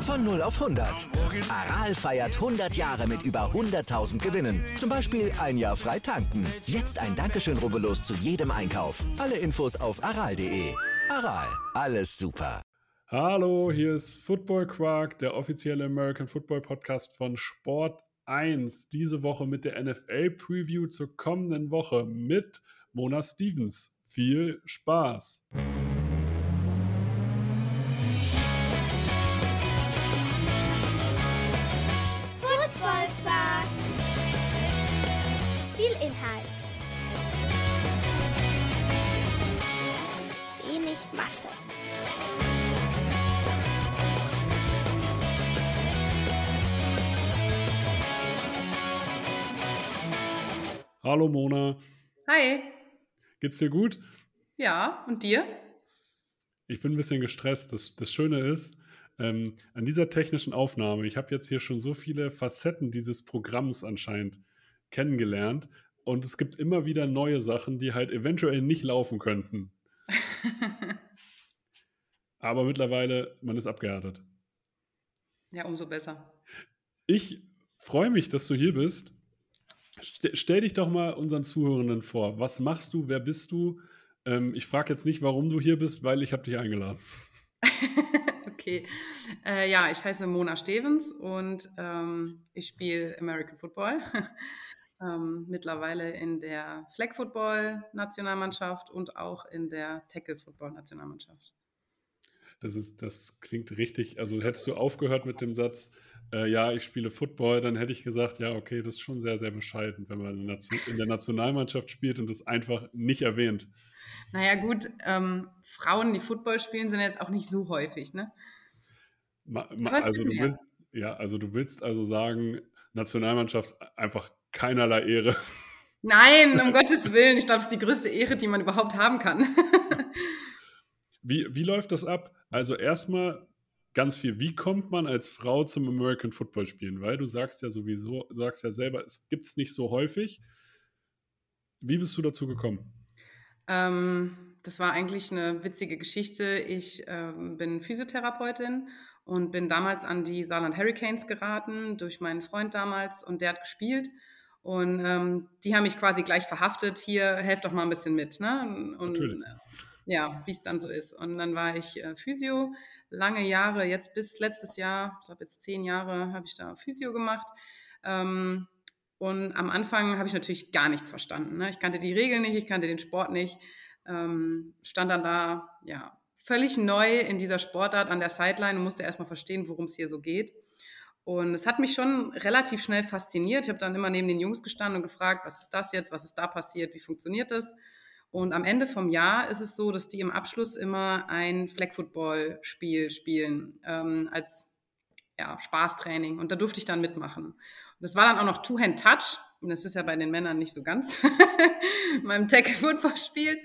Von 0 auf 100. Aral feiert 100 Jahre mit über 100.000 Gewinnen. Zum Beispiel ein Jahr frei tanken. Jetzt ein Dankeschön, rubbellos zu jedem Einkauf. Alle Infos auf aral.de. Aral, alles super. Hallo, hier ist Football Quark, der offizielle American Football Podcast von Sport 1. Diese Woche mit der NFL-Preview zur kommenden Woche mit Mona Stevens. Viel Spaß! Viel Inhalt. Wenig Masse. Hallo Mona, Hi. geht's dir gut? Ja, und dir? Ich bin ein bisschen gestresst. Das, das Schöne ist, ähm, an dieser technischen Aufnahme, ich habe jetzt hier schon so viele Facetten dieses Programms anscheinend kennengelernt und es gibt immer wieder neue Sachen, die halt eventuell nicht laufen könnten. Aber mittlerweile, man ist abgehärtet. ja, umso besser. Ich freue mich, dass du hier bist. Ste- Stell dich doch mal unseren Zuhörenden vor. Was machst du? Wer bist du? Ähm, ich frage jetzt nicht, warum du hier bist, weil ich habe dich eingeladen. okay. Äh, ja, ich heiße Mona Stevens und ähm, ich spiele American Football. ähm, mittlerweile in der Flag Football Nationalmannschaft und auch in der Tackle Football Nationalmannschaft. Das, ist, das klingt richtig. Also hättest du aufgehört mit dem Satz, äh, ja, ich spiele Football, dann hätte ich gesagt, ja, okay, das ist schon sehr, sehr bescheiden, wenn man in der, Nationalmannschaft spielt und das einfach nicht erwähnt. Naja, gut, ähm, Frauen, die Football spielen, sind jetzt auch nicht so häufig, ne? Ma, ma, also, du willst, ja, also du willst also sagen, Nationalmannschaft einfach keinerlei Ehre. Nein, um Gottes Willen. Ich glaube, es ist die größte Ehre, die man überhaupt haben kann. Wie, wie läuft das ab? Also erstmal ganz viel, wie kommt man als Frau zum American Football spielen? Weil du sagst ja sowieso, du sagst ja selber, es gibt es nicht so häufig. Wie bist du dazu gekommen? Ähm, das war eigentlich eine witzige Geschichte. Ich ähm, bin Physiotherapeutin und bin damals an die Saarland Hurricanes geraten durch meinen Freund damals und der hat gespielt. Und ähm, die haben mich quasi gleich verhaftet. Hier, helft doch mal ein bisschen mit. Ne? Und Natürlich. Ja, wie es dann so ist. Und dann war ich äh, Physio lange Jahre, jetzt bis letztes Jahr, ich glaube jetzt zehn Jahre, habe ich da Physio gemacht. Ähm, und am Anfang habe ich natürlich gar nichts verstanden. Ne? Ich kannte die Regeln nicht, ich kannte den Sport nicht. Ähm, stand dann da, ja, völlig neu in dieser Sportart an der Sideline und musste erstmal verstehen, worum es hier so geht. Und es hat mich schon relativ schnell fasziniert. Ich habe dann immer neben den Jungs gestanden und gefragt, was ist das jetzt, was ist da passiert, wie funktioniert das? Und am Ende vom Jahr ist es so, dass die im Abschluss immer ein Flag-Football-Spiel spielen ähm, als ja, Spaßtraining. Und da durfte ich dann mitmachen. Und das war dann auch noch Two-Hand-Touch. Und das ist ja bei den Männern nicht so ganz beim Tackle-Football-Spiel.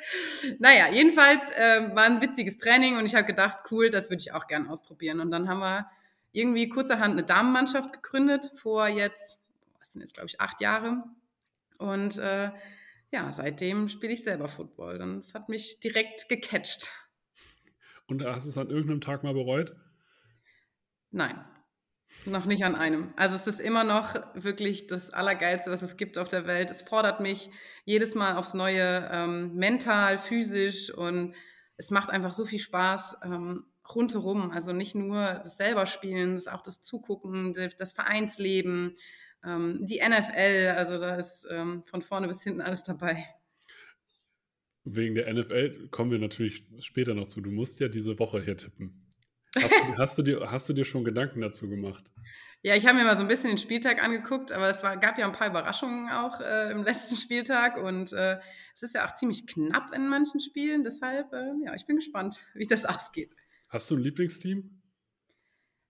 Naja, jedenfalls äh, war ein witziges Training und ich habe gedacht, cool, das würde ich auch gern ausprobieren. Und dann haben wir irgendwie kurzerhand eine Damenmannschaft gegründet, vor jetzt, was sind jetzt, glaube ich, acht Jahre. Und äh, ja, seitdem spiele ich selber Football. Und es hat mich direkt gecatcht. Und hast du es an irgendeinem Tag mal bereut? Nein, noch nicht an einem. Also es ist immer noch wirklich das Allergeilste, was es gibt auf der Welt. Es fordert mich jedes Mal aufs Neue, ähm, mental, physisch und es macht einfach so viel Spaß ähm, rundherum. Also nicht nur das selber spielen, das auch das Zugucken, das Vereinsleben, die NFL. Also da ist ähm, von vorne bis hinten alles dabei. Wegen der NFL kommen wir natürlich später noch zu. Du musst ja diese Woche hier tippen. Hast du, hast du, dir, hast du dir schon Gedanken dazu gemacht? Ja, ich habe mir mal so ein bisschen den Spieltag angeguckt, aber es war, gab ja ein paar Überraschungen auch äh, im letzten Spieltag und äh, es ist ja auch ziemlich knapp in manchen Spielen. Deshalb, äh, ja, ich bin gespannt, wie das ausgeht. Hast du ein Lieblingsteam?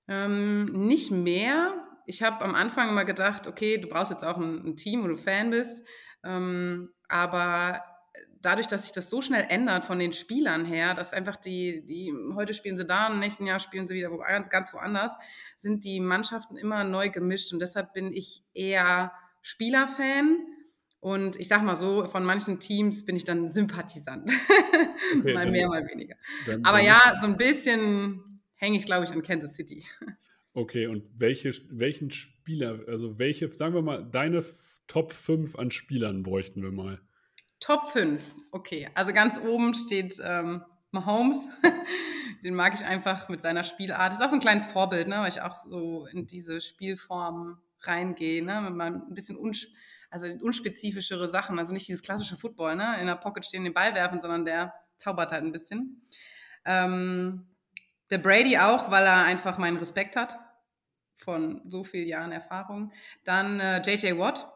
Ähm, nicht mehr. Ich habe am Anfang immer gedacht, okay, du brauchst jetzt auch ein, ein Team, wo du Fan bist. Ähm, aber dadurch, dass sich das so schnell ändert von den Spielern her, dass einfach die, die heute spielen sie da und im nächsten Jahr spielen sie wieder wo, ganz, ganz woanders, sind die Mannschaften immer neu gemischt und deshalb bin ich eher Spielerfan Und ich sag mal so, von manchen Teams bin ich dann Sympathisant. Okay, mal mehr, mal weniger. Aber ja, so ein bisschen hänge ich, glaube ich, an Kansas City. Okay, und welche, welchen Spieler, also welche, sagen wir mal, deine Top 5 an Spielern bräuchten wir mal? Top 5. Okay, also ganz oben steht ähm, Mahomes. Den mag ich einfach mit seiner Spielart. Ist auch so ein kleines Vorbild, ne? weil ich auch so in diese Spielform reingehe. Ne? Wenn man ein bisschen uns also unspezifischere Sachen, also nicht dieses klassische Football, ne? in der Pocket stehen, den Ball werfen, sondern der zaubert halt ein bisschen. Ähm, der Brady auch, weil er einfach meinen Respekt hat von so vielen Jahren Erfahrung. Dann äh, JJ Watt.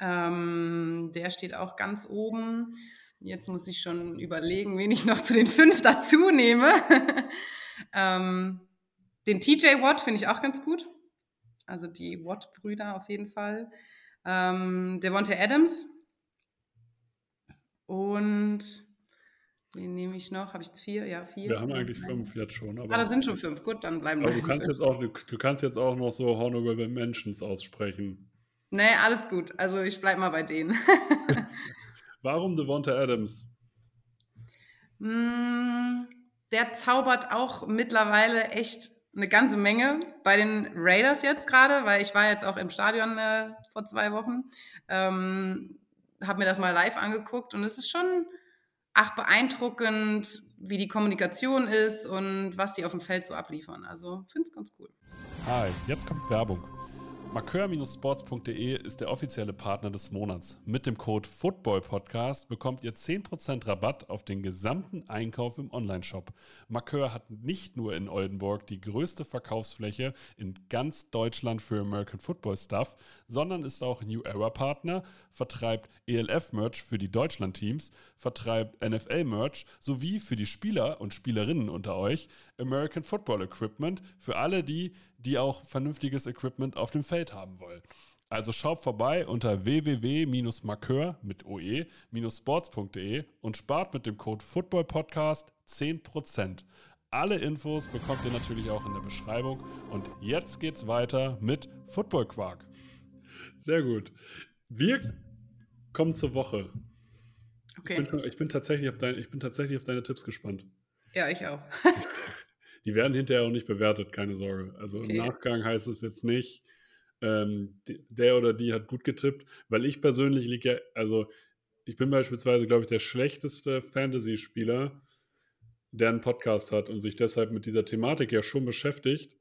Ähm, der steht auch ganz oben. Jetzt muss ich schon überlegen, wen ich noch zu den fünf dazu nehme. ähm, den TJ Watt finde ich auch ganz gut. Also die Watt-Brüder auf jeden Fall. Ähm, Devontae Adams. Und wen nehme ich noch? Habe ich jetzt vier? Ja, vier. Wir haben eigentlich fünf jetzt schon. Aber, Ah, das sind schon fünf. Gut, dann bleiben wir. du, kannst jetzt auch, du, du kannst jetzt auch noch so Honorable Mentions aussprechen. Nee, alles gut. Also ich bleibe mal bei denen. Warum Devonta Adams? Mm, Der zaubert auch mittlerweile echt eine ganze Menge bei den Raiders jetzt gerade, weil ich war jetzt auch im Stadion äh, vor zwei Wochen, ähm, habe mir das mal live angeguckt und es ist schon ach beeindruckend, wie die Kommunikation ist und was die auf dem Feld so abliefern. Also finde es ganz cool. Hi, jetzt kommt Werbung. Markeur-sports.de ist der offizielle Partner des Monats. Mit dem Code FOOTBALLPODCAST bekommt ihr 10% Rabatt auf den gesamten Einkauf im Onlineshop. Markeur hat nicht nur in Oldenburg die größte Verkaufsfläche in ganz Deutschland für American Football Stuff, sondern ist auch New Era Partner, vertreibt ELF-Merch für die Deutschland-Teams, vertreibt NFL-Merch sowie für die Spieler und Spielerinnen unter euch American Football Equipment für alle die, die auch vernünftiges Equipment auf dem Feld haben wollen. Also schaut vorbei unter www-markeur mit oe-sports.de und spart mit dem Code FOOTBALLPODCAST 10%. Alle Infos bekommt ihr natürlich auch in der Beschreibung. Und jetzt geht's weiter mit Football Quark. Sehr gut. Wir kommen zur Woche. Ich, Okay. bin, schon- ich, bin tatsächlich auf dein, ich bin tatsächlich auf deine Tipps gespannt. Ja, ich auch. Die werden hinterher auch nicht bewertet, keine Sorge. Also Okay. im Nachgang heißt es jetzt nicht, ähm, der oder die hat gut getippt, weil ich persönlich liege ja, also ich bin beispielsweise, glaube ich, der schlechteste Fantasy-Spieler, der einen Podcast hat und sich deshalb mit dieser Thematik ja schon beschäftigt.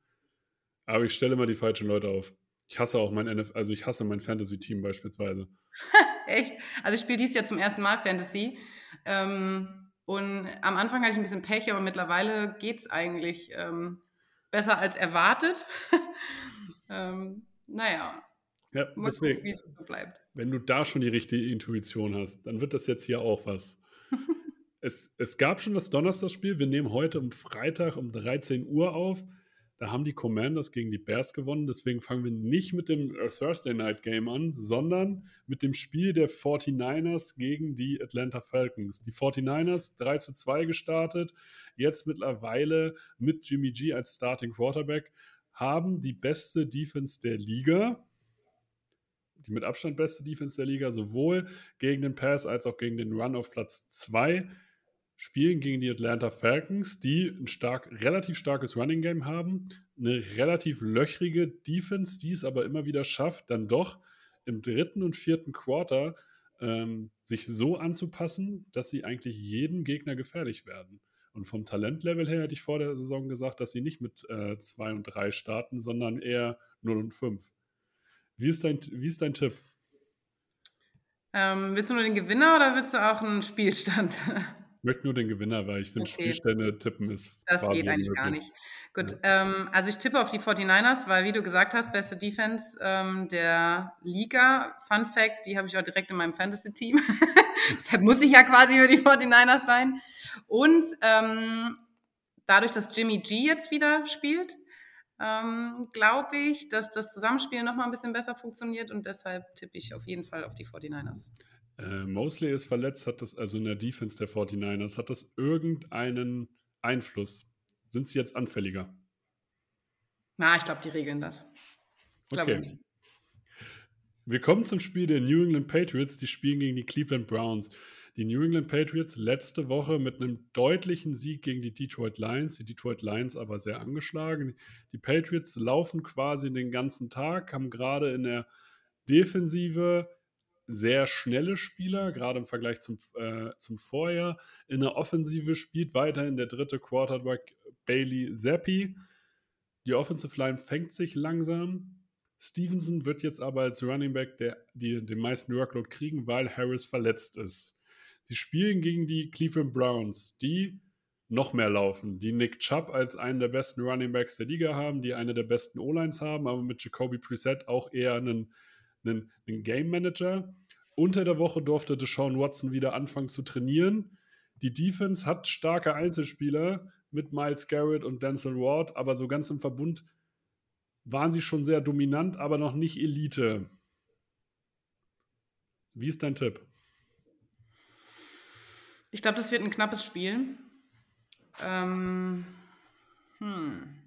Aber ich stelle immer die falschen Leute auf. Ich hasse auch mein NF, also ich hasse mein Fantasy-Team beispielsweise. Echt? Also ich spiele dies Jahr zum ersten Mal Fantasy. Ähm, und am Anfang hatte ich ein bisschen Pech, aber mittlerweile geht es eigentlich ähm, besser als erwartet. ähm, naja, Ja, gucken, deswegen, es so bleibt. wenn du da schon die richtige Intuition hast, dann wird das jetzt hier auch was. es, es gab schon das Donnerstagsspiel. Wir nehmen heute um Freitag um 13 Uhr auf. Da haben die Commanders gegen die Bears gewonnen. Deswegen fangen wir nicht mit dem äh, Thursday Night Game an, sondern mit dem Spiel der 49ers gegen die Atlanta Falcons. Die 49ers 3 zu 2 gestartet, jetzt mittlerweile mit Jimmy G als Starting Quarterback, haben die beste Defense der Liga die mit Abstand beste Defense der Liga, sowohl gegen den Pass als auch gegen den Run auf Platz 2, spielen gegen die Atlanta Falcons, die ein stark, relativ starkes Running Game haben, eine relativ löchrige Defense, die es aber immer wieder schafft, dann doch im dritten und vierten Quarter ähm, sich so anzupassen, dass sie eigentlich jedem Gegner gefährlich werden. Und vom Talentlevel her hätte ich vor der Saison gesagt, dass sie nicht mit 2 und 3 starten, sondern eher 0 und 5. Wie ist dein, wie ist dein Tipp? Ähm, willst du nur den Gewinner oder willst du auch einen Spielstand? Ich möchte nur den Gewinner, weil ich finde, Okay. Spielstände tippen ist Das geht eigentlich gar unmöglich. nicht. Gut, ähm, also ich tippe auf die 49ers, weil wie du gesagt hast, beste Defense ähm, der Liga. Fun Fact, die habe ich auch direkt in meinem Fantasy-Team. Deshalb muss ich ja quasi für die 49ers sein. Und ähm, dadurch, dass Jimmy G jetzt wieder spielt, ähm, glaube ich, dass das Zusammenspiel nochmal ein bisschen besser funktioniert und deshalb tippe ich auf jeden Fall auf die 49ers. Äh, Mosley ist verletzt, hat das also in der Defense der 49ers, hat das irgendeinen Einfluss? Sind sie jetzt anfälliger? Na, ich glaube, die regeln das. Ich Okay. nicht. Wir kommen zum Spiel der New England Patriots. Die spielen gegen die Cleveland Browns. Die New England Patriots letzte Woche mit einem deutlichen Sieg gegen die Detroit Lions. Die Detroit Lions aber sehr angeschlagen. Die Patriots laufen quasi den ganzen Tag, haben gerade in der Defensive sehr schnelle Spieler, gerade im Vergleich zum, äh, zum Vorjahr. In der Offensive spielt weiterhin der dritte Quarterback Bailey Zappi. Die Offensive Line fängt sich langsam. Stevenson wird jetzt aber als Running Back der, die, den meisten Workload kriegen, weil Harris verletzt ist. Sie spielen gegen die Cleveland Browns, die noch mehr laufen, die Nick Chubb als einen der besten Running Backs der Liga haben, die eine der besten O-Lines haben, aber mit Jacoby Preset auch eher einen, einen, einen Game Manager. Unter der Woche durfte Deshaun Watson wieder anfangen zu trainieren. Die Defense hat starke Einzelspieler mit Miles Garrett und Denzel Ward, aber so ganz im Verbund waren sie schon sehr dominant, aber noch nicht Elite. Wie ist dein Tipp? Ich glaube, das wird ein knappes Spiel. Ähm, hm.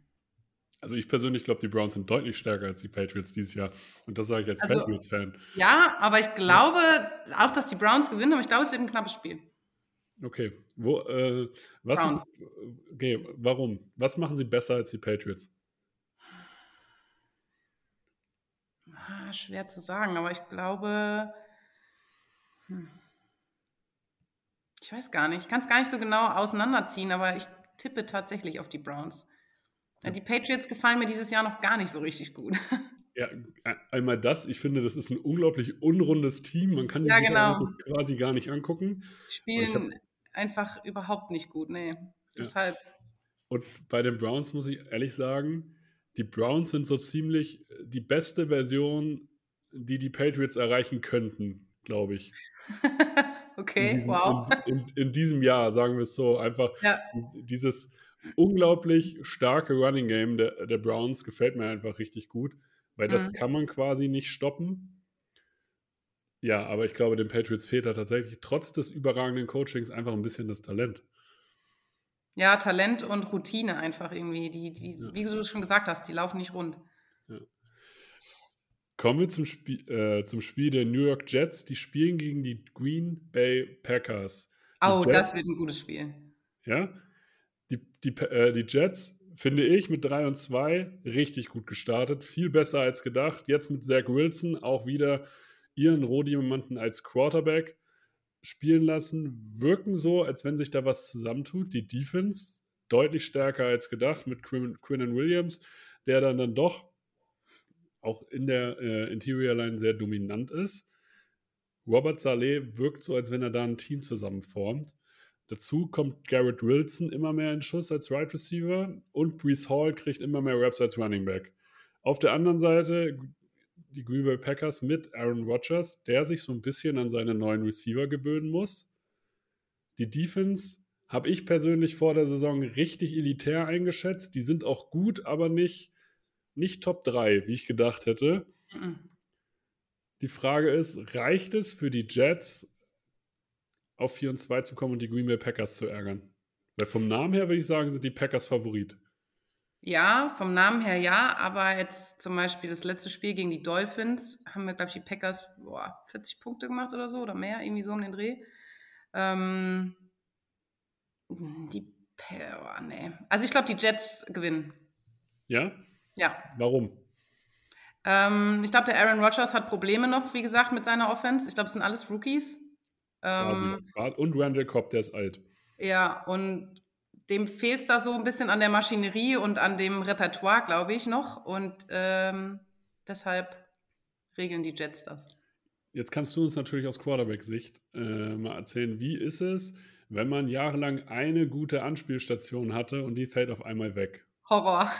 Also ich persönlich glaube, die Browns sind deutlich stärker als die Patriots dieses Jahr. Und das sage ich als also, Patriots-Fan. Ja, aber ich glaube auch, dass die Browns gewinnen, aber ich glaube, es wird ein knappes Spiel. Okay. Wo, äh, was sind, okay, warum? Was machen sie besser als die Patriots? Ah, schwer zu sagen, aber ich glaube. Hm. Ich weiß gar nicht. Ich kann es gar nicht so genau auseinanderziehen, aber ich tippe tatsächlich auf die Browns. Die Patriots gefallen mir dieses Jahr noch gar nicht so richtig gut. Ja, einmal das. Ich finde, das ist ein unglaublich unrundes Team. Man kann die ja, sich genau. quasi gar nicht angucken. Die spielen hab, einfach überhaupt nicht gut. Nee, deshalb. Ja. Und bei den Browns muss ich ehrlich sagen, die Browns sind so ziemlich die beste Version, die die Patriots erreichen könnten, glaube ich. okay, in, wow. In, in, in, diesem Jahr, sagen wir es so, einfach ja. dieses unglaublich starke Running Game der, der, Browns gefällt mir einfach richtig gut, weil das mhm. kann man quasi nicht stoppen. Ja, aber ich glaube, den Patriots fehlt da tatsächlich trotz des überragenden Coachings einfach ein bisschen das Talent. Ja, Talent und Routine einfach irgendwie. Die, die, ja. wie du schon gesagt hast, die laufen nicht rund. Ja. Kommen wir zum, Spiel, äh, zum Spiel der New York Jets. Die spielen gegen die Green Bay Packers. Die oh, Jets, das wird ein gutes Spiel. Ja, die, die, äh, die Jets, finde ich, mit 3 und 2 richtig gut gestartet. Viel besser als gedacht. Jetzt mit Zach Wilson auch wieder ihren Rohdiamanten als Quarterback spielen lassen, wirken so, als wenn sich da was zusammentut. Die Defense deutlich stärker als gedacht mit Quinn, Quinn Williams, der dann, dann doch auch in der äh, Interior Line sehr dominant ist. Robert Saleh wirkt so, als wenn er da ein Team zusammenformt. Dazu kommt Garrett Wilson immer mehr in Schuss als Right Receiver und Brees Hall kriegt immer mehr Raps als Running Back. Auf der anderen Seite die Green Bay Packers mit Aaron Rodgers, der sich so ein bisschen an seine neuen Receiver gewöhnen muss. Die Defense habe ich persönlich vor der Saison richtig elitär eingeschätzt. Die sind auch gut, aber nicht, nicht Top 3, wie ich gedacht hätte. Die Frage ist, reicht es für die Jets, auf 4 und 2 zu kommen und die Green Bay Packers zu ärgern? Weil vom Namen her würde ich sagen, sind die Packers Favorit. Ja, vom Namen her ja, aber jetzt zum Beispiel das letzte Spiel gegen die Dolphins haben wir, glaube ich, die Packers boah, 40 Punkte gemacht oder so oder mehr, irgendwie so um den Dreh. Ähm, die, oh, nee. Also ich glaube, die Jets gewinnen. Ja? Ja. Warum? Ähm, ich glaube, der Aaron Rodgers hat Probleme noch, wie gesagt, mit seiner Offense. Ich glaube, es sind alles Rookies. Ähm, und Randall Cobb, der ist alt. Ja, und dem fehlt es da so ein bisschen an der Maschinerie und an dem Repertoire, glaube ich, noch. Und ähm, deshalb regeln die Jets das. Jetzt kannst du uns natürlich aus Quarterback-Sicht äh, mal erzählen, wie ist es, wenn man jahrelang eine gute Anspielstation hatte und die fällt auf einmal weg? Horror.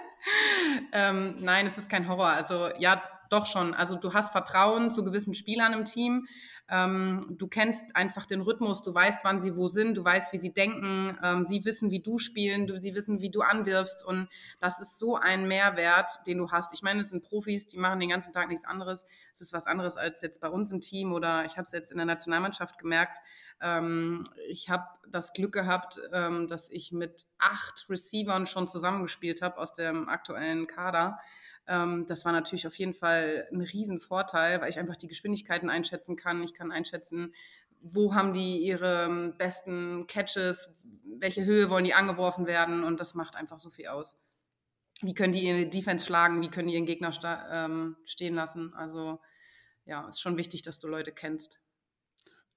ähm, nein, es ist kein Horror. Also ja, doch schon. Also du hast Vertrauen zu gewissen Spielern im Team. Ähm, du kennst einfach den Rhythmus, du weißt, wann sie wo sind, du weißt, wie sie denken, ähm, sie wissen, wie du spielen, du, sie wissen, wie du anwirfst und das ist so ein Mehrwert, den du hast. Ich meine, es sind Profis, die machen den ganzen Tag nichts anderes. Es ist was anderes als jetzt bei uns im Team oder ich habe es jetzt in der Nationalmannschaft gemerkt. Ähm, ich habe das Glück gehabt, ähm, dass ich mit acht Receivern schon zusammengespielt habe aus dem aktuellen Kader das war natürlich auf jeden Fall ein Riesenvorteil, weil ich einfach die Geschwindigkeiten einschätzen kann. Ich kann einschätzen, wo haben die ihre besten Catches, welche Höhe wollen die angeworfen werden und das macht einfach so viel aus. Wie können die ihre Defense schlagen, wie können die ihren Gegner ähm, stehen lassen. Also ja, ist schon wichtig, dass du Leute kennst.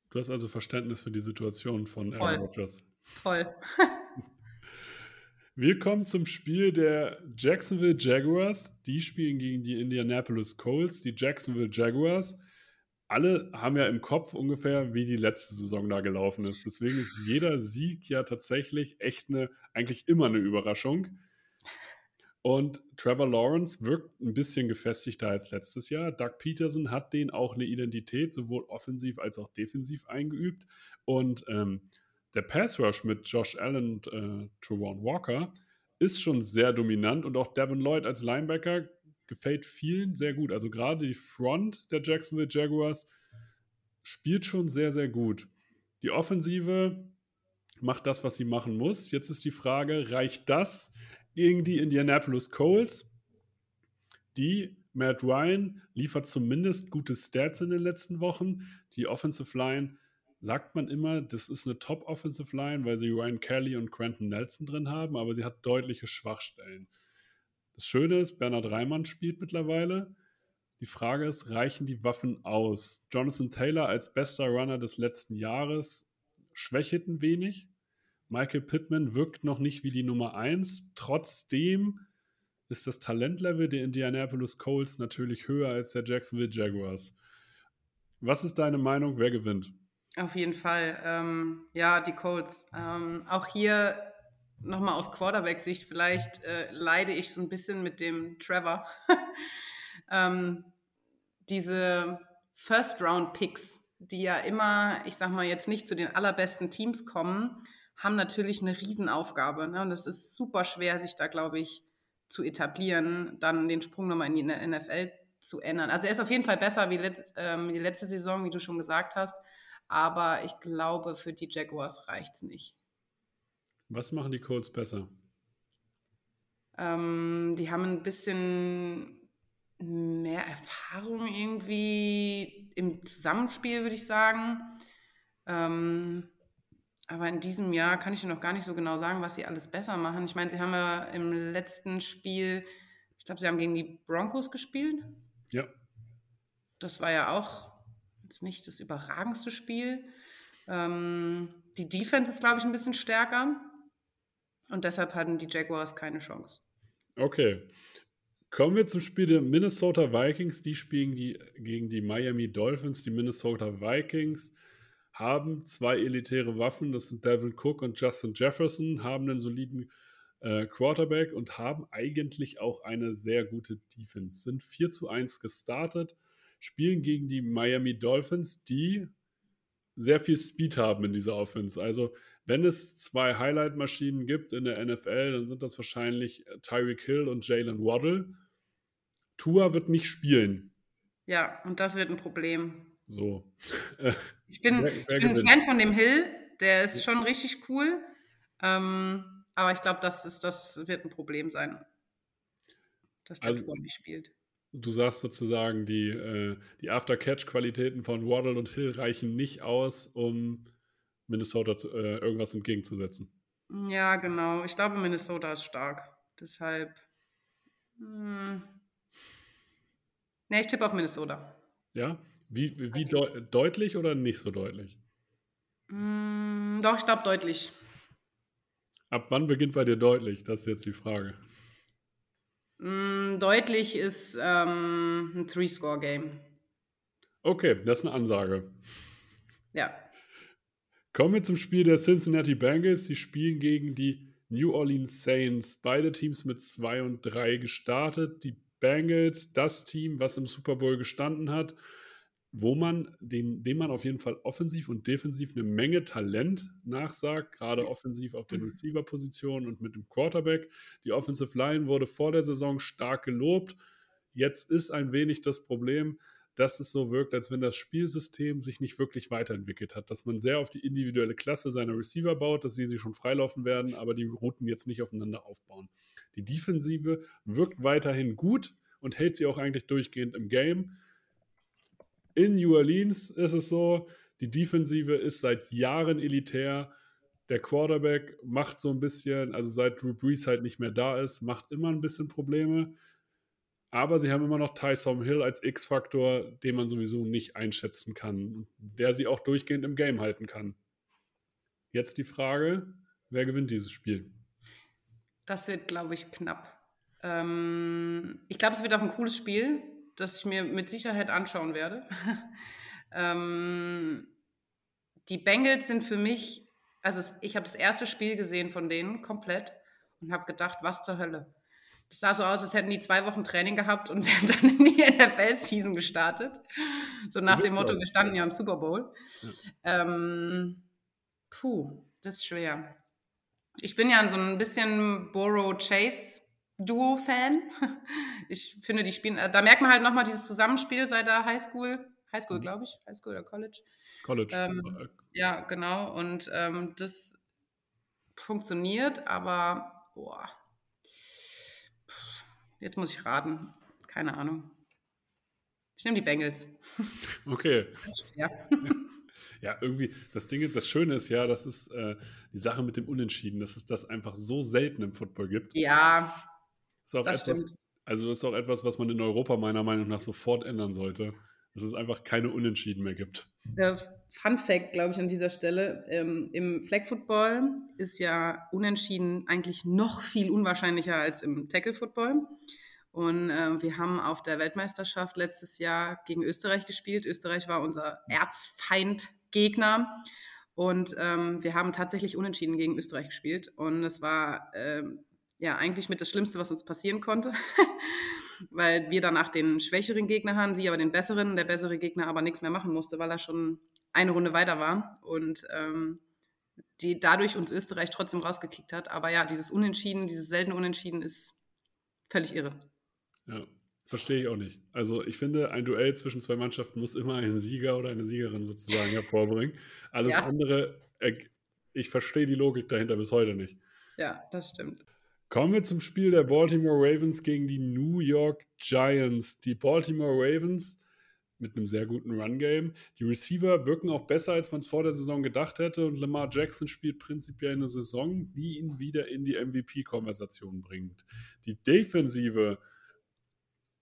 Du hast also Verständnis für die Situation von Aaron Rodgers. Voll. Wir kommen zum Spiel der Jacksonville Jaguars. Die spielen gegen die Indianapolis Colts. Die Jacksonville Jaguars alle haben ja im Kopf ungefähr, wie die letzte Saison da gelaufen ist. Deswegen ist jeder Sieg ja tatsächlich echt eine, eigentlich immer eine Überraschung. Und Trevor Lawrence wirkt ein bisschen gefestigter als letztes Jahr. Doug Peterson hat den auch eine Identität, sowohl offensiv als auch defensiv eingeübt. Und ähm, der Pass Rush mit Josh Allen und äh, Trevon Walker ist schon sehr dominant und auch Devin Lloyd als Linebacker gefällt vielen sehr gut. Also gerade die Front der Jacksonville Jaguars spielt schon sehr, sehr gut. Die Offensive macht das, was sie machen muss. Jetzt ist die Frage, reicht das gegen die Indianapolis Colts? Die Matt Ryan liefert zumindest gute Stats in den letzten Wochen. Die Offensive Line sagt man immer, das ist eine Top Offensive Line, weil sie Ryan Kelly und Quentin Nelson drin haben, aber sie hat deutliche Schwachstellen. Das Schöne ist, Bernhard Reimann spielt mittlerweile. Die Frage ist, reichen die Waffen aus? Jonathan Taylor als bester Runner des letzten Jahres schwächelt ein wenig. Michael Pittman wirkt noch nicht wie die Nummer 1. Trotzdem ist das Talentlevel der Indianapolis Colts natürlich höher als der Jacksonville Jaguars. Was ist deine Meinung? Wer gewinnt? Auf jeden Fall. Ähm, ja, die Colts. Ähm, auch hier nochmal aus Quarterback-Sicht, vielleicht äh, leide ich so ein bisschen mit dem Trevor. ähm, diese First-Round-Picks, die ja immer, ich sag mal, jetzt nicht zu den allerbesten Teams kommen, haben natürlich eine Riesenaufgabe. Ne? Und es ist super schwer, sich da, glaube ich, zu etablieren, dann den Sprung nochmal in die NFL zu ändern. Also er ist auf jeden Fall besser wie let, ähm, die letzte Saison, wie du schon gesagt hast. Aber ich glaube, für die Jaguars reicht es nicht. Was machen die Colts besser? Ähm, die haben ein bisschen mehr Erfahrung irgendwie im Zusammenspiel, würde ich sagen. Ähm, aber in diesem Jahr kann ich noch gar nicht so genau sagen, was sie alles besser machen. Ich meine, sie haben ja im letzten Spiel, ich glaube, sie haben gegen die Broncos gespielt. Ja. Das war ja auch jetzt nicht das überragendste Spiel. Ähm, die Defense ist, glaube ich, ein bisschen stärker. Und deshalb hatten die Jaguars keine Chance. Okay. Kommen wir zum Spiel der Minnesota Vikings. Die spielen die, gegen die Miami Dolphins. Die Minnesota Vikings haben zwei elitäre Waffen. Das sind Devin Cook und Justin Jefferson, haben einen soliden äh, Quarterback und haben eigentlich auch eine sehr gute Defense. Sind 4 zu 1 gestartet, spielen gegen die Miami Dolphins, die sehr viel Speed haben in dieser Offense. Also, wenn es zwei Highlight-Maschinen gibt in der NFL, dann sind das wahrscheinlich äh, Tyreek Hill und Jalen Waddle. Tua wird nicht spielen. Ja, und das wird ein Problem. So. Ich bin, wer, wer bin ein Fan von dem Hill, der ist schon richtig cool. Ähm, aber ich glaube, das, das wird ein Problem sein, dass der also, Tua nicht spielt. Du sagst sozusagen, die, äh, die After-Catch-Qualitäten von Waddle und Hill reichen nicht aus, um Minnesota zu, äh, irgendwas entgegenzusetzen. Ja, genau. Ich glaube, Minnesota ist stark. Deshalb. Hm. Ne, ich tippe auf Minnesota. Ja? Wie, wie de deutlich oder nicht so deutlich? Hm, doch, ich glaube deutlich. Ab wann beginnt bei dir deutlich? Das ist jetzt die Frage. Mm, deutlich ist ähm, ein Three-Score-Game. Okay, das ist eine Ansage. Ja. Kommen wir zum Spiel der Cincinnati Bengals. Die spielen gegen die New Orleans Saints. Beide Teams mit 2 und 3 gestartet. Die Bengals, das Team, was im Super Bowl gestanden hat, wo man dem, dem man auf jeden Fall offensiv und defensiv eine Menge Talent nachsagt, gerade offensiv auf den mhm. Receiver-Positionen und mit dem Quarterback. Die Offensive Line wurde vor der Saison stark gelobt. Jetzt ist ein wenig das Problem, dass es so wirkt, als wenn das Spielsystem sich nicht wirklich weiterentwickelt hat, dass man sehr auf die individuelle Klasse seiner Receiver baut, dass sie sich schon freilaufen werden, aber die Routen jetzt nicht aufeinander aufbauen. Die Defensive wirkt weiterhin gut und hält sie auch eigentlich durchgehend im Game. In New Orleans ist es so, die Defensive ist seit Jahren elitär. Der Quarterback macht so ein bisschen, also seit Drew Brees halt nicht mehr da ist, macht immer ein bisschen Probleme. Aber sie haben immer noch Tyson Hill als X-Faktor, den man sowieso nicht einschätzen kann, der sie auch durchgehend im Game halten kann. Jetzt die Frage, wer gewinnt dieses Spiel? Das wird, glaube ich, knapp. Ähm, ich glaube, es wird auch ein cooles Spiel, das ich mir mit Sicherheit anschauen werde. ähm, die Bengals sind für mich, also ich habe das erste Spiel gesehen von denen komplett und habe gedacht, was zur Hölle. Das sah so aus, als hätten die zwei Wochen Training gehabt und wären dann in die NFL-Season gestartet. So nach dem Motto, wir standen ja im Super Bowl. Ja. Ähm, puh, das ist schwer. Ich bin ja so ein bisschen Borrow Chase Duo-Fan. Ich finde, die spielen, da merkt man halt nochmal dieses Zusammenspiel seit der Highschool, Highschool, mhm. glaube ich, Highschool oder College. College. Ähm, ja, genau. Und ähm, das funktioniert, aber boah, Jetzt muss ich raten. Keine Ahnung. Ich nehme die Bengals. Okay. Ja. ja, irgendwie, das Ding, das Schöne ist ja, das ist äh, die Sache mit dem Unentschieden, dass es das einfach so selten im Football gibt. Ja. Ist auch das etwas, stimmt. Also ist auch etwas, was man in Europa meiner Meinung nach sofort ändern sollte. Dass es einfach keine Unentschieden mehr gibt. Der Fun Fact, glaube ich, an dieser Stelle: ähm, Im Flag Football ist ja Unentschieden eigentlich noch viel unwahrscheinlicher als im Tackle Football. Und äh, wir haben auf der Weltmeisterschaft letztes Jahr gegen Österreich gespielt. Österreich war unser Erzfeindgegner. Und ähm, wir haben tatsächlich unentschieden gegen Österreich gespielt. Und es war ähm, ja eigentlich mit das Schlimmste, was uns passieren konnte. weil wir danach den schwächeren Gegner haben, sie aber den besseren, der bessere Gegner aber nichts mehr machen musste, weil er schon eine Runde weiter war. Und ähm, die dadurch uns Österreich trotzdem rausgekickt hat. Aber ja, dieses Unentschieden, dieses seltene Unentschieden ist völlig irre. Ja, verstehe ich auch nicht. Also ich finde, ein Duell zwischen zwei Mannschaften muss immer einen Sieger oder eine Siegerin sozusagen hervorbringen. Alles ja. andere, ich verstehe die Logik dahinter bis heute nicht. Ja, das stimmt. Kommen wir zum Spiel der Baltimore Ravens gegen die New York Giants. Die Baltimore Ravens mit einem sehr guten Run-Game. Die Receiver wirken auch besser, als man es vor der Saison gedacht hätte. Und Lamar Jackson spielt prinzipiell eine Saison, die ihn wieder in die MVP-Konversation bringt. Die Defensive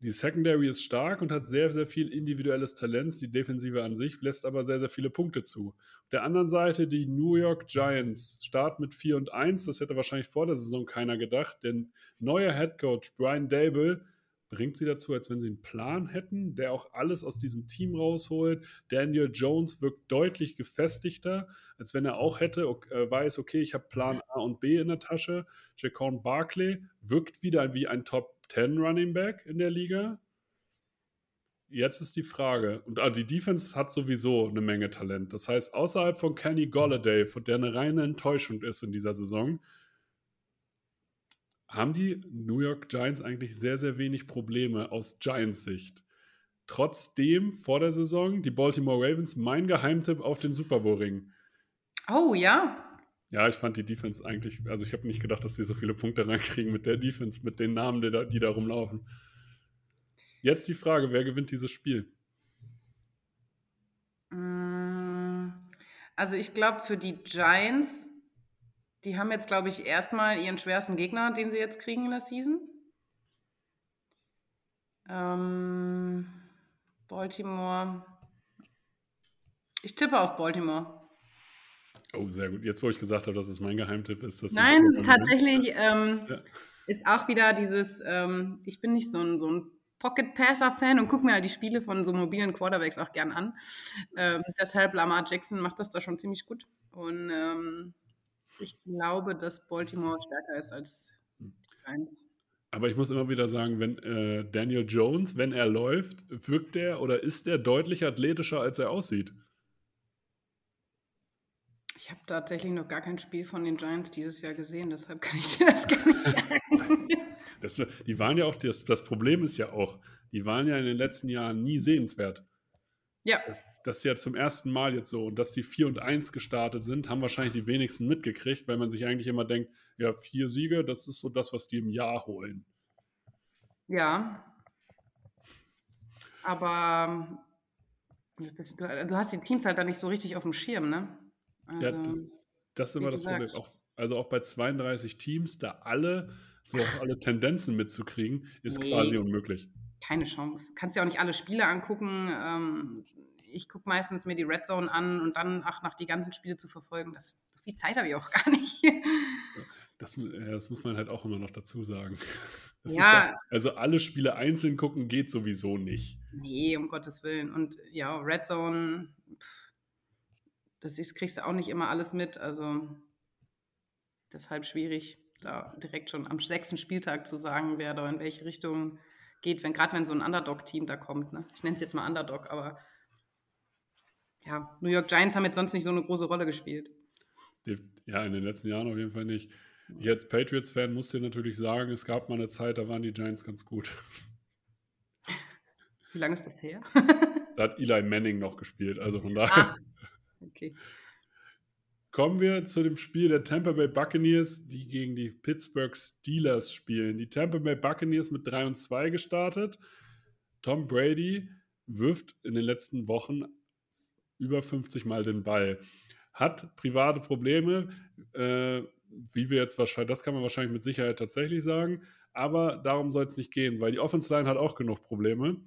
die Secondary ist stark und hat sehr, sehr viel individuelles Talent. Die Defensive an sich lässt aber sehr, sehr viele Punkte zu. Auf der anderen Seite die New York Giants starten mit 4 und 1. Das hätte wahrscheinlich vor der Saison keiner gedacht, denn neuer Head Coach Brian Dable bringt sie dazu, als wenn sie einen Plan hätten, der auch alles aus diesem Team rausholt. Daniel Jones wirkt deutlich gefestigter, als wenn er auch hätte, äh, weiß, okay, ich habe Plan A und B in der Tasche. Jacon Barkley wirkt wieder wie ein Top 10 Running Back in der Liga. Jetzt ist die Frage, und ah, die Defense hat sowieso eine Menge Talent. Das heißt, außerhalb von Kenny Golladay, der eine reine Enttäuschung ist in dieser Saison, haben die New York Giants eigentlich sehr, sehr wenig Probleme aus Giants Sicht. Trotzdem vor der Saison die Baltimore Ravens mein Geheimtipp auf den Super Bowl Ring. Oh ja, ja, ich fand die Defense eigentlich, also ich habe nicht gedacht, dass sie so viele Punkte reinkriegen mit der Defense, mit den Namen, die da, die da rumlaufen. Jetzt die Frage, wer gewinnt dieses Spiel? Mm, also ich glaube für die Giants, die haben jetzt, glaube ich, erstmal ihren schwersten Gegner, den sie jetzt kriegen in der Season. Ähm, Baltimore. Ich tippe auf Baltimore. Oh, sehr gut. Jetzt, wo ich gesagt habe, dass es mein Geheimtipp ist. Dass Nein, tatsächlich ähm, ja. ist auch wieder dieses, ähm, ich bin nicht so ein, so ein Pocket-Passer-Fan und gucke mir halt die Spiele von so mobilen Quarterbacks auch gern an. Ähm, deshalb Lamar Jackson macht das da schon ziemlich gut. Und ähm, ich glaube, dass Baltimore stärker ist als die Giants. Aber ich muss immer wieder sagen, wenn äh, Daniel Jones, wenn er läuft, wirkt er oder ist er deutlich athletischer, als er aussieht. Ich habe tatsächlich noch gar kein Spiel von den Giants dieses Jahr gesehen, deshalb kann ich dir das gar nicht sagen. Das, die waren ja auch, das, das Problem ist ja auch, die waren ja in den letzten Jahren nie sehenswert. Ja. Das, das ist ja zum ersten Mal jetzt so. Und dass die 4 und 1 gestartet sind, haben wahrscheinlich die wenigsten mitgekriegt, weil man sich eigentlich immer denkt, ja, vier Siege, das ist so das, was die im Jahr holen. Ja. Aber ähm, du, du hast die Teams halt dann nicht so richtig auf dem Schirm, ne? Also, ja, das, das ist immer das Problem. Auch, also auch bei 32 Teams, da alle so alle Tendenzen mitzukriegen, ist nee, quasi unmöglich. Keine Chance. Kannst ja auch nicht alle Spiele angucken. Ähm, ich gucke meistens mir die Red Zone an und dann ach, nach die ganzen Spiele zu verfolgen. Das, so viel Zeit habe ich auch gar nicht. Das, das, muss man halt auch immer noch dazu sagen. Ja. ja. Also alle Spiele einzeln gucken geht sowieso nicht. Nee, um Gottes Willen. Und ja, Red Zone, das ist, kriegst du auch nicht immer alles mit. Also deshalb schwierig, da direkt schon am sechsten Spieltag zu sagen, wer da in welche Richtung geht, wenn gerade wenn so ein Underdog-Team da kommt. Ne? Ich nenne es jetzt mal Underdog, aber ja, New York Giants haben jetzt sonst nicht so eine große Rolle gespielt. Ja, in den letzten Jahren auf jeden Fall nicht. Ich als Patriots-Fan muss dir natürlich sagen, es gab mal eine Zeit, da waren die Giants ganz gut. Wie lange ist das her? da hat Eli Manning noch gespielt, also von daher. Ah, okay. Kommen wir zu dem Spiel der Tampa Bay Buccaneers, die gegen die Pittsburgh Steelers spielen. Die Tampa Bay Buccaneers mit 3 und 2 gestartet. Tom Brady wirft in den letzten Wochen über 50 Mal den Ball. Hat private Probleme, äh, wie wir jetzt wahrscheinlich, das kann man wahrscheinlich mit Sicherheit tatsächlich sagen, aber darum soll es nicht gehen, weil die Offense Line hat auch genug Probleme.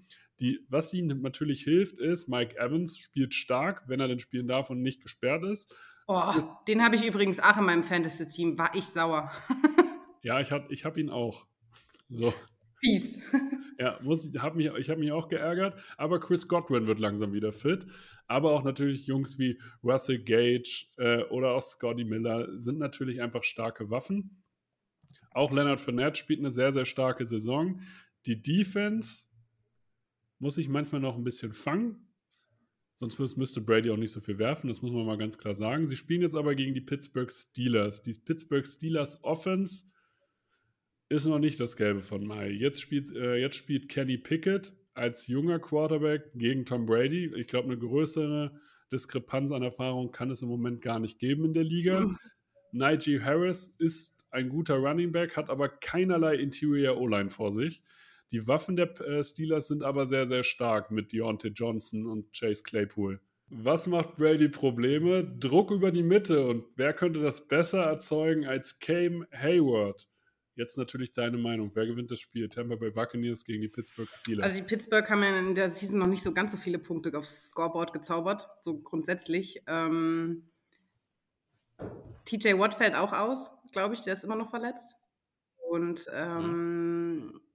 Die, was ihnen natürlich hilft, ist, Mike Evans spielt stark, wenn er denn spielen darf und nicht gesperrt ist. Oh, den habe ich übrigens auch in meinem Fantasy-Team, war ich sauer. ja, ich habe ich hab ihn auch. So. Fies. Ja, muss, hab mich, ich habe mich auch geärgert, aber Chris Godwin wird langsam wieder fit. Aber auch natürlich Jungs wie Russell Gage äh, oder auch Scotty Miller sind natürlich einfach starke Waffen. Auch Leonard Fournette spielt eine sehr, sehr starke Saison. Die Defense muss sich manchmal noch ein bisschen fangen. Sonst müsste Brady auch nicht so viel werfen, das muss man mal ganz klar sagen. Sie spielen jetzt aber gegen die Pittsburgh Steelers. Die Pittsburgh Steelers Offense ist noch nicht das Gelbe von Mai. Jetzt spielt, äh, jetzt spielt Kenny Pickett als junger Quarterback gegen Tom Brady. Ich glaube, eine größere Diskrepanz an Erfahrung kann es im Moment gar nicht geben in der Liga. Mhm. Najee Harris ist ein guter Running Back, hat aber keinerlei Interior O-Line vor sich. Die Waffen der äh, Steelers sind aber sehr, sehr stark mit Deontay Johnson und Chase Claypool. Was macht Brady Probleme? Druck über die Mitte. Und wer könnte das besser erzeugen als Cam Hayward? Jetzt natürlich deine Meinung. Wer gewinnt das Spiel? Tampa Bay Buccaneers gegen die Pittsburgh Steelers. Also die Pittsburgh haben ja in der Season noch nicht so ganz so viele Punkte aufs Scoreboard gezaubert, so grundsätzlich. Ähm, TJ Watt fällt auch aus, glaube ich, der ist immer noch verletzt. Und ähm, ja.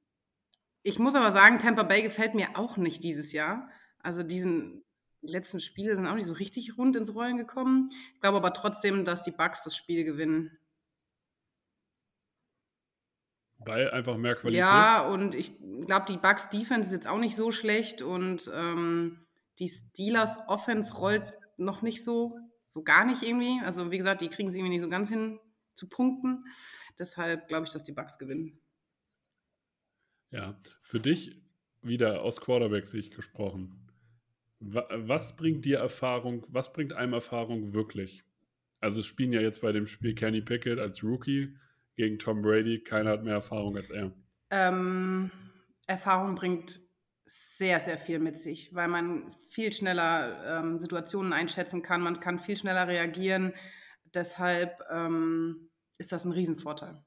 Ich muss aber sagen, Tampa Bay gefällt mir auch nicht dieses Jahr. Also diesen letzten Spiele sind auch nicht so richtig rund ins Rollen gekommen. Ich glaube aber trotzdem, dass die Bucks das Spiel gewinnen. Weil einfach mehr Qualität. Ja, und ich glaube, die Bucks Defense ist jetzt auch nicht so schlecht und ähm, die Steelers Offense rollt noch nicht so, so gar nicht irgendwie. Also wie gesagt, die kriegen es irgendwie nicht so ganz hin zu punkten. Deshalb glaube ich, dass die Bucks gewinnen. Ja, für dich wieder aus Quarterback-Sicht gesprochen. Was bringt dir Erfahrung, was bringt einem Erfahrung wirklich? Also es spielen ja jetzt bei dem Spiel Kenny Pickett als Rookie gegen Tom Brady. Keiner hat mehr Erfahrung als er. Ähm, Erfahrung bringt sehr, sehr viel mit sich, weil man viel schneller ähm, Situationen einschätzen kann, man kann viel schneller reagieren. Deshalb ähm, ist das ein Riesenvorteil.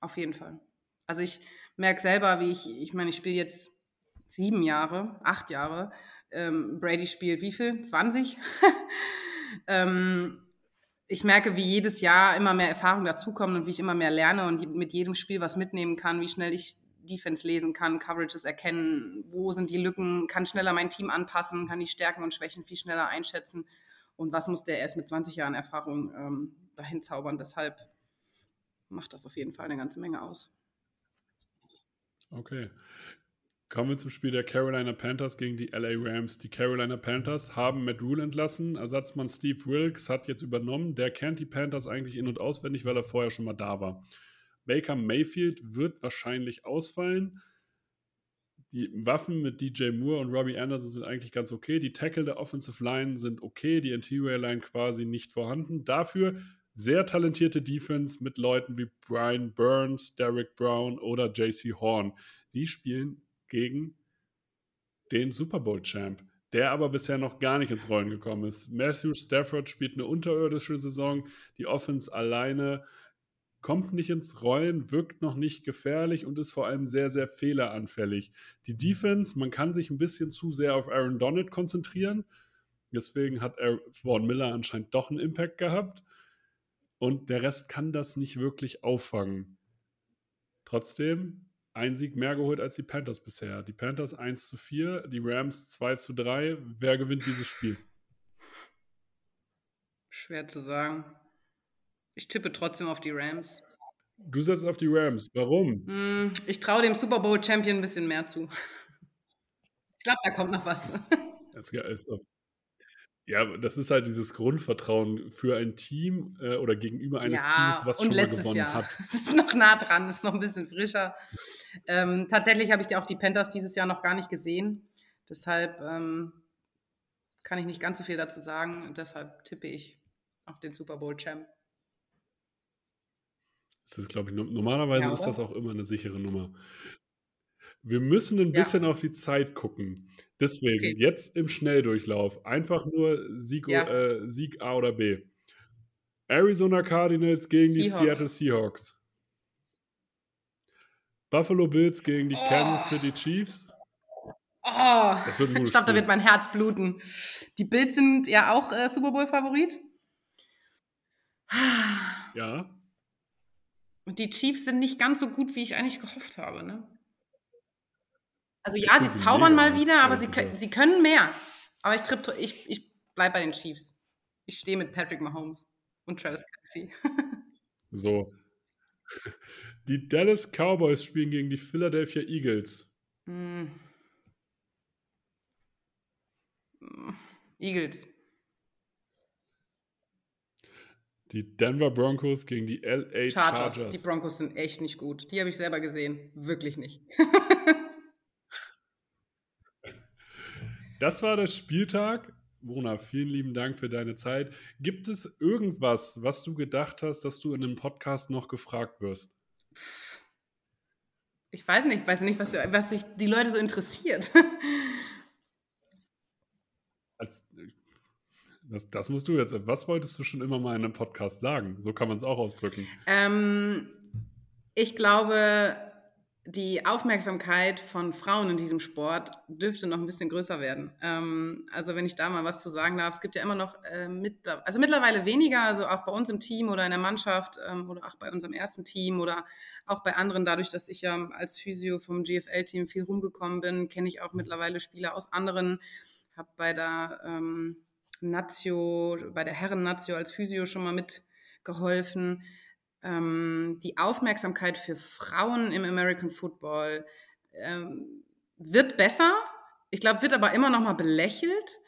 Auf jeden Fall. Also ich merke selber, wie ich, ich meine, ich spiele jetzt sieben Jahre, acht Jahre. Ähm, Brady spielt wie viel? 20? ähm, ich merke, wie jedes Jahr immer mehr Erfahrung dazukommt und wie ich immer mehr lerne und mit jedem Spiel was mitnehmen kann, wie schnell ich Defense lesen kann, Coverages erkennen, wo sind die Lücken, kann schneller mein Team anpassen, kann die Stärken und Schwächen viel schneller einschätzen. Und was muss der erst mit 20 Jahren Erfahrung ähm, dahin zaubern? Deshalb macht das auf jeden Fall eine ganze Menge aus. Okay. Kommen wir zum Spiel der Carolina Panthers gegen die LA Rams. Die Carolina Panthers haben Matt Rule entlassen. Ersatzmann Steve Wilkes hat jetzt übernommen. Der kennt die Panthers eigentlich in- und auswendig, weil er vorher schon mal da war. Baker Mayfield wird wahrscheinlich ausfallen. Die Waffen mit DJ Moore und Robbie Anderson sind eigentlich ganz okay. Die Tackle der Offensive Line sind okay. Die Interior Line quasi nicht vorhanden. Dafür sehr talentierte Defense mit Leuten wie Brian Burns, Derek Brown oder JC Horn. Die spielen gegen den Super Bowl-Champ, der aber bisher noch gar nicht ins Rollen gekommen ist. Matthew Stafford spielt eine unterirdische Saison, die Offense alleine kommt nicht ins Rollen, wirkt noch nicht gefährlich und ist vor allem sehr, sehr fehleranfällig. Die Defense, man kann sich ein bisschen zu sehr auf Aaron Donald konzentrieren. Deswegen hat Vaughn Miller anscheinend doch einen Impact gehabt. Und der Rest kann das nicht wirklich auffangen. Trotzdem, ein Sieg mehr geholt als die Panthers bisher. Die Panthers 1 zu 4, die Rams 2 zu 3. Wer gewinnt dieses Spiel? Schwer zu sagen. Ich tippe trotzdem auf die Rams. Du setzt auf die Rams. Warum? Hm, ich traue dem Super Bowl Champion ein bisschen mehr zu. Ich glaube, da kommt noch was. Das ist ja, das ist halt dieses Grundvertrauen für ein Team äh, oder gegenüber eines ja, Teams, was schon mal gewonnen Jahr. hat. Das ist noch nah dran, ist noch ein bisschen frischer. Ähm, tatsächlich habe ich auch die Panthers dieses Jahr noch gar nicht gesehen. Deshalb ähm, kann ich nicht ganz so viel dazu sagen. Deshalb tippe ich auf den Super Bowl Champ. Das ist, glaube ich, normalerweise ja, ist das auch immer eine sichere Nummer. Wir müssen ein ja. bisschen auf die Zeit gucken. Deswegen, okay. jetzt im Schnelldurchlauf, einfach nur Sieg, ja. äh, Sieg A oder B. Arizona Cardinals gegen Seahawks. die Seattle Seahawks. Buffalo Bills gegen die oh. Kansas City Chiefs. Oh, ich glaube, da wird mein Herz bluten. Die Bills sind ja auch äh, Super Bowl-Favorit. Ja. Und die Chiefs sind nicht ganz so gut, wie ich eigentlich gehofft habe, ne? Also ja, sie zaubern mal wieder, aber sie, sie können mehr. Aber ich, ich, ich bleibe bei den Chiefs. Ich stehe mit Patrick Mahomes und Travis Kelsey. so. Die Dallas Cowboys spielen gegen die Philadelphia Eagles. Mm. Eagles. Die Denver Broncos gegen die LA Chargers. Chargers. Die Broncos sind echt nicht gut. Die habe ich selber gesehen. Wirklich nicht. das war der Spieltag. Mona, vielen lieben Dank für deine Zeit. Gibt es irgendwas, was du gedacht hast, dass du in einem Podcast noch gefragt wirst? Ich weiß nicht, weiß nicht, was, was sich die Leute so interessiert. Als, das, das, musst du jetzt. Was wolltest du schon immer mal in einem Podcast sagen? So kann man es auch ausdrücken. Ähm, ich glaube, die Aufmerksamkeit von Frauen in diesem Sport dürfte noch ein bisschen größer werden. Ähm, also wenn ich da mal was zu sagen darf, es gibt ja immer noch, äh, mit, also mittlerweile weniger, also auch bei uns im Team oder in der Mannschaft ähm, oder auch bei unserem ersten Team oder auch bei anderen, dadurch, dass ich ja als Physio vom GFL-Team viel rumgekommen bin, kenne ich auch mittlerweile Spieler aus anderen, habe bei der ähm, Nazio, bei der Herren-Nazio als Physio schon mal mitgeholfen. Ähm, die Aufmerksamkeit für Frauen im American Football ähm, wird besser. Ich glaube, wird aber immer noch mal belächelt.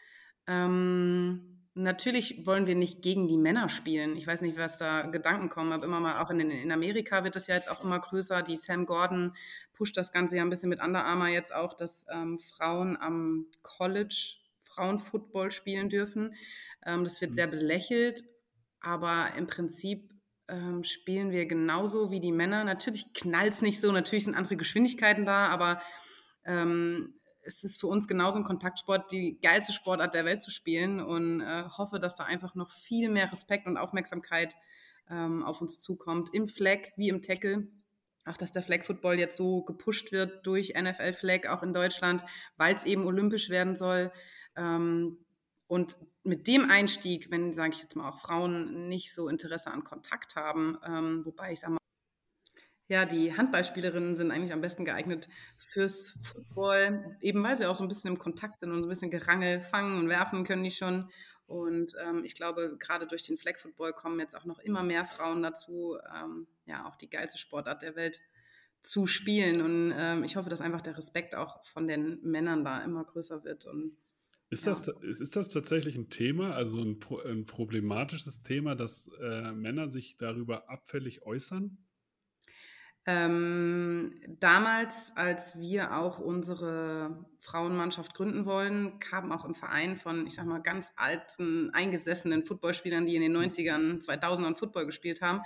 Ähm, natürlich wollen wir nicht gegen die Männer spielen. Ich weiß nicht, was da Gedanken kommen, aber immer mal auch in, in Amerika wird das ja jetzt auch immer größer. Die Sam Gordon pusht das Ganze ja ein bisschen mit Under Armour jetzt auch, dass ähm, Frauen am College Frauenfootball spielen dürfen. Ähm, das wird mhm. sehr belächelt, aber im Prinzip ähm, spielen wir genauso wie die Männer. Natürlich knallt es nicht so, natürlich sind andere Geschwindigkeiten da, aber ähm, es ist für uns genauso ein Kontaktsport, die geilste Sportart der Welt zu spielen und äh, hoffe, dass da einfach noch viel mehr Respekt und Aufmerksamkeit ähm, auf uns zukommt, im Flag wie im Tackle. Auch dass der Flag Football jetzt so gepusht wird durch NFL Flag, auch in Deutschland, weil es eben olympisch werden soll. Ähm, und mit dem Einstieg, wenn, sage ich jetzt mal, auch Frauen nicht so Interesse an Kontakt haben, ähm, wobei ich sage mal, ja, die Handballspielerinnen sind eigentlich am besten geeignet fürs Football, eben weil sie auch so ein bisschen im Kontakt sind und so ein bisschen Gerangel fangen und werfen können die schon. Und ähm, ich glaube, gerade durch den Flag Football kommen jetzt auch noch immer mehr Frauen dazu, ähm, ja, auch die geilste Sportart der Welt zu spielen. Und ähm, ich hoffe, dass einfach der Respekt auch von den Männern da immer größer wird und ist, ja. das, ist das tatsächlich ein Thema, also ein, ein problematisches Thema, dass äh, Männer sich darüber abfällig äußern? Ähm, damals, als wir auch unsere Frauenmannschaft gründen wollen, kam auch im Verein von, ich sag mal, ganz alten, eingesessenen Footballspielern, die in den 90ern, 2000ern Football gespielt haben.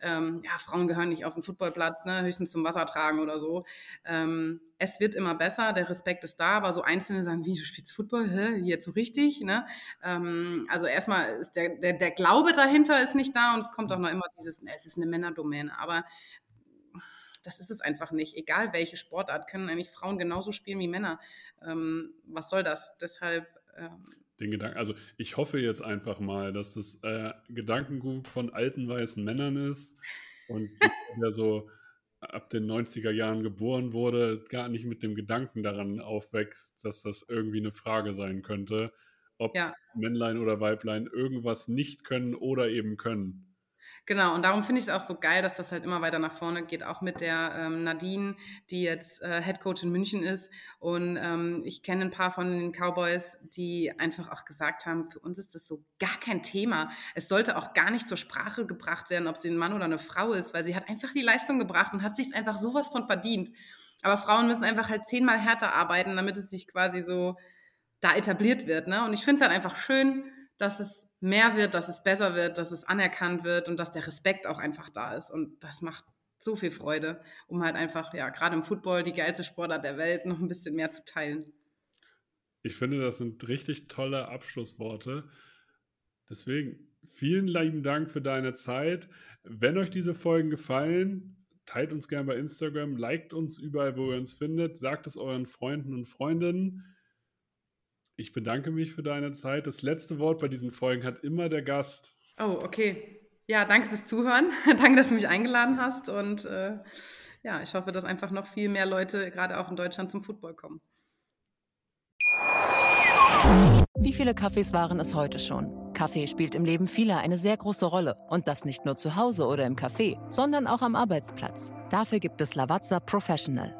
Ähm, ja, Frauen gehören nicht auf den Footballplatz, ne, höchstens zum Wasser tragen oder so. Ähm, es wird immer besser, der Respekt ist da, aber so Einzelne sagen, wie, du spielst Football? Hä? Jetzt so richtig? Ne? Ähm, also erstmal ist der, der, der Glaube dahinter ist nicht da und es kommt auch noch immer dieses, ne, es ist eine Männerdomäne. Aber das ist es einfach nicht. Egal welche Sportart, können eigentlich Frauen genauso spielen wie Männer. Ähm, was soll das? Deshalb. Ähm, den Gedanken, also ich hoffe jetzt einfach mal, dass das äh, Gedankengut von alten weißen Männern ist und der so ab den 90er Jahren geboren wurde, gar nicht mit dem Gedanken daran aufwächst, dass das irgendwie eine Frage sein könnte, ob ja. Männlein oder Weiblein irgendwas nicht können oder eben können. Genau, und darum finde ich es auch so geil, dass das halt immer weiter nach vorne geht, auch mit der ähm, Nadine, die jetzt äh, Head Coach in München ist. Und ähm, ich kenne ein paar von den Cowboys, die einfach auch gesagt haben, für uns ist das so gar kein Thema. Es sollte auch gar nicht zur Sprache gebracht werden, ob sie ein Mann oder eine Frau ist, weil sie hat einfach die Leistung gebracht und hat sich einfach sowas von verdient. Aber Frauen müssen einfach halt zehnmal härter arbeiten, damit es sich quasi so da etabliert wird. Ne? Und ich finde es halt einfach schön, dass es mehr wird, dass es besser wird, dass es anerkannt wird und dass der Respekt auch einfach da ist. Und das macht so viel Freude, um halt einfach, ja, gerade im Football die geilste Sportart der Welt noch ein bisschen mehr zu teilen. Ich finde, das sind richtig tolle Abschlussworte. Deswegen vielen lieben Dank für deine Zeit. Wenn euch diese Folgen gefallen, teilt uns gerne bei Instagram, liked uns überall, wo ihr uns findet, sagt es euren Freunden und Freundinnen. Ich bedanke mich für deine Zeit. Das letzte Wort bei diesen Folgen hat immer der Gast. Oh, okay. Ja, danke fürs Zuhören. danke, dass du mich eingeladen hast. Und äh, ja, ich hoffe, dass einfach noch viel mehr Leute, gerade auch in Deutschland, zum Football kommen. Wie viele Kaffees waren es heute schon? Kaffee spielt im Leben vieler eine sehr große Rolle. Und das nicht nur zu Hause oder im Café, sondern auch am Arbeitsplatz. Dafür gibt es Lavazza Professional.